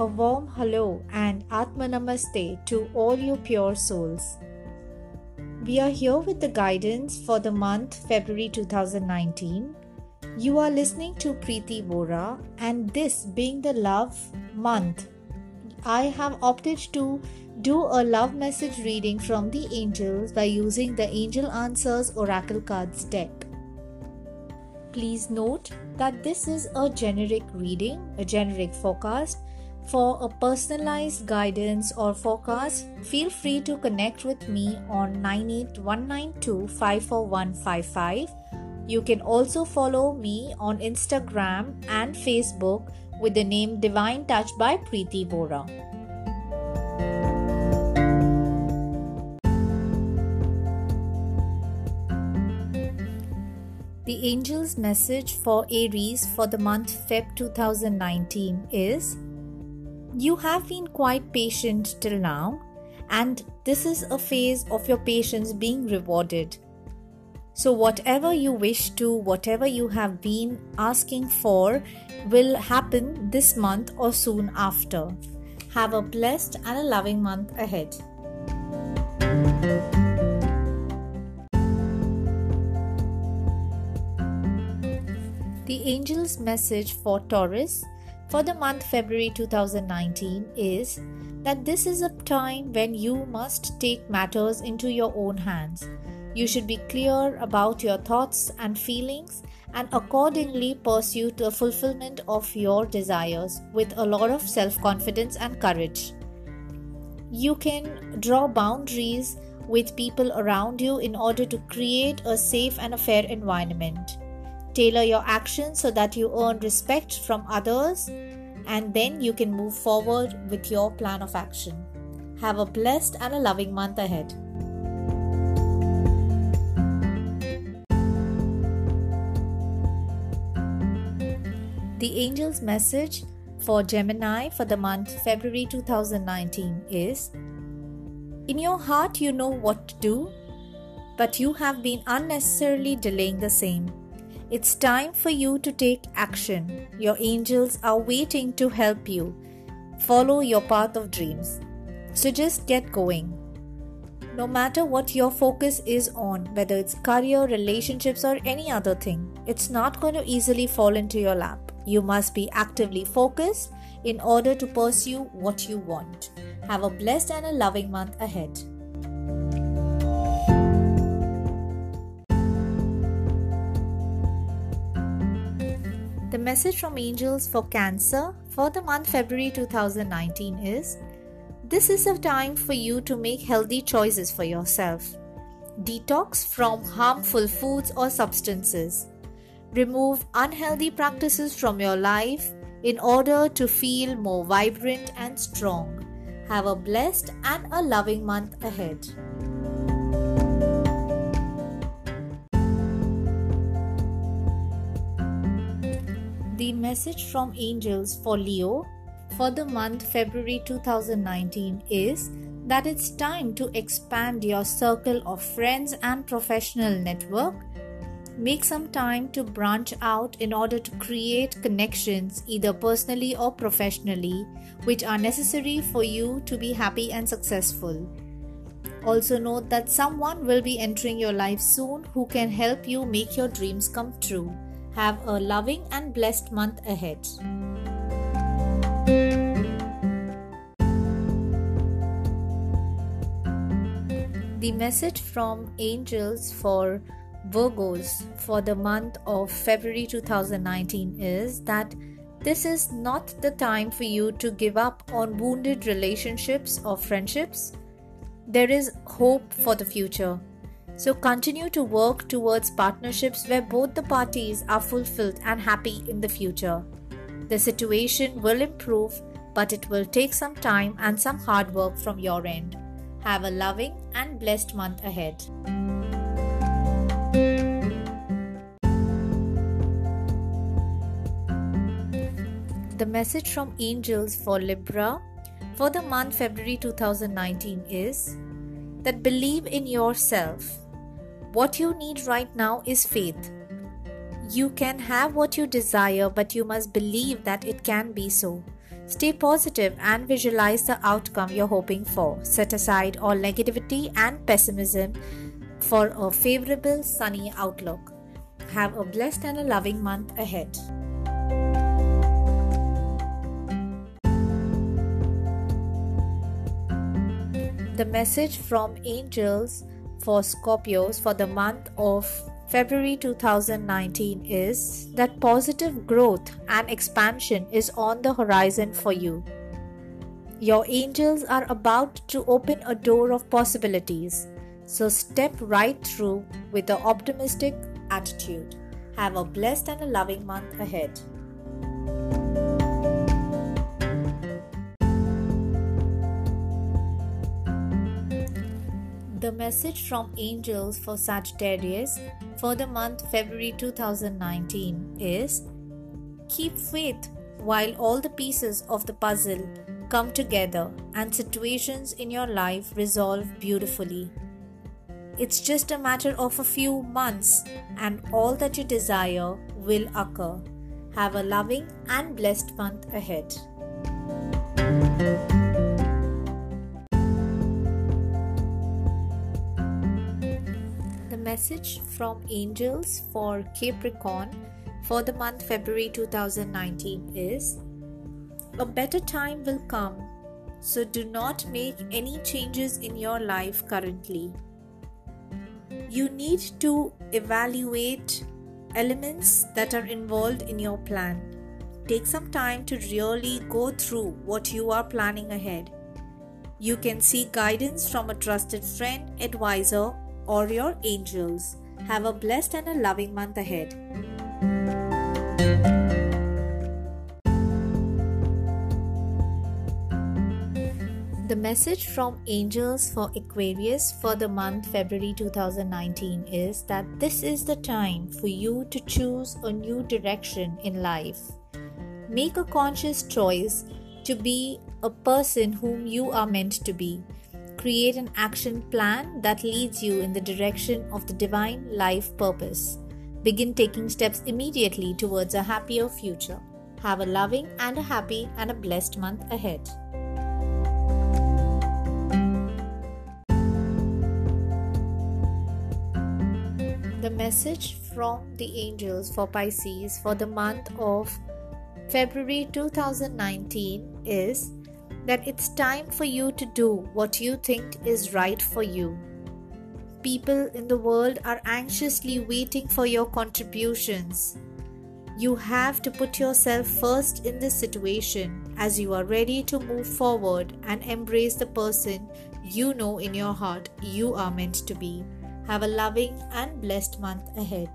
a warm hello and Atma Namaste to all you pure souls. We are here with the guidance for the month February 2019. You are listening to Preeti Vora, and this being the love month, I have opted to do a love message reading from the angels by using the Angel Answers Oracle Cards deck. Please note that this is a generic reading, a generic forecast. For a personalized guidance or forecast, feel free to connect with me on 98192 You can also follow me on Instagram and Facebook with the name Divine Touch by Preeti Vora. The angel's message for Aries for the month Feb 2019 is You have been quite patient till now, and this is a phase of your patience being rewarded. So, whatever you wish to, whatever you have been asking for, will happen this month or soon after. Have a blessed and a loving month ahead. The angel's message for Taurus for the month February 2019 is that this is a time when you must take matters into your own hands. You should be clear about your thoughts and feelings and accordingly pursue the fulfillment of your desires with a lot of self confidence and courage. You can draw boundaries with people around you in order to create a safe and a fair environment. Tailor your actions so that you earn respect from others and then you can move forward with your plan of action. Have a blessed and a loving month ahead. The angel's message for Gemini for the month February 2019 is In your heart, you know what to do, but you have been unnecessarily delaying the same. It's time for you to take action. Your angels are waiting to help you. Follow your path of dreams. So just get going. No matter what your focus is on, whether it's career, relationships, or any other thing, it's not going to easily fall into your lap. You must be actively focused in order to pursue what you want. Have a blessed and a loving month ahead. Message from angels for Cancer for the month February 2019 is This is a time for you to make healthy choices for yourself. Detox from harmful foods or substances. Remove unhealthy practices from your life in order to feel more vibrant and strong. Have a blessed and a loving month ahead. Message from angels for Leo for the month February 2019 is that it's time to expand your circle of friends and professional network. Make some time to branch out in order to create connections, either personally or professionally, which are necessary for you to be happy and successful. Also, note that someone will be entering your life soon who can help you make your dreams come true. Have a loving and blessed month ahead. The message from angels for Virgos for the month of February 2019 is that this is not the time for you to give up on wounded relationships or friendships. There is hope for the future. So continue to work towards partnerships where both the parties are fulfilled and happy in the future. The situation will improve, but it will take some time and some hard work from your end. Have a loving and blessed month ahead. The message from angels for Libra for the month February 2019 is that believe in yourself what you need right now is faith. You can have what you desire, but you must believe that it can be so. Stay positive and visualize the outcome you're hoping for. Set aside all negativity and pessimism for a favorable, sunny outlook. Have a blessed and a loving month ahead. The message from angels for Scorpios for the month of February 2019 is that positive growth and expansion is on the horizon for you. Your angels are about to open a door of possibilities, so step right through with an optimistic attitude. Have a blessed and a loving month ahead. The message from angels for Sagittarius for the month February 2019 is Keep faith while all the pieces of the puzzle come together and situations in your life resolve beautifully. It's just a matter of a few months, and all that you desire will occur. Have a loving and blessed month ahead. Message from angels for Capricorn for the month February 2019 is A better time will come, so do not make any changes in your life currently. You need to evaluate elements that are involved in your plan. Take some time to really go through what you are planning ahead. You can seek guidance from a trusted friend, advisor, or your angels. Have a blessed and a loving month ahead. The message from angels for Aquarius for the month February 2019 is that this is the time for you to choose a new direction in life. Make a conscious choice to be a person whom you are meant to be create an action plan that leads you in the direction of the divine life purpose. Begin taking steps immediately towards a happier future. Have a loving and a happy and a blessed month ahead. The message from the angels for Pisces for the month of February 2019 is that it's time for you to do what you think is right for you. People in the world are anxiously waiting for your contributions. You have to put yourself first in this situation as you are ready to move forward and embrace the person you know in your heart you are meant to be. Have a loving and blessed month ahead.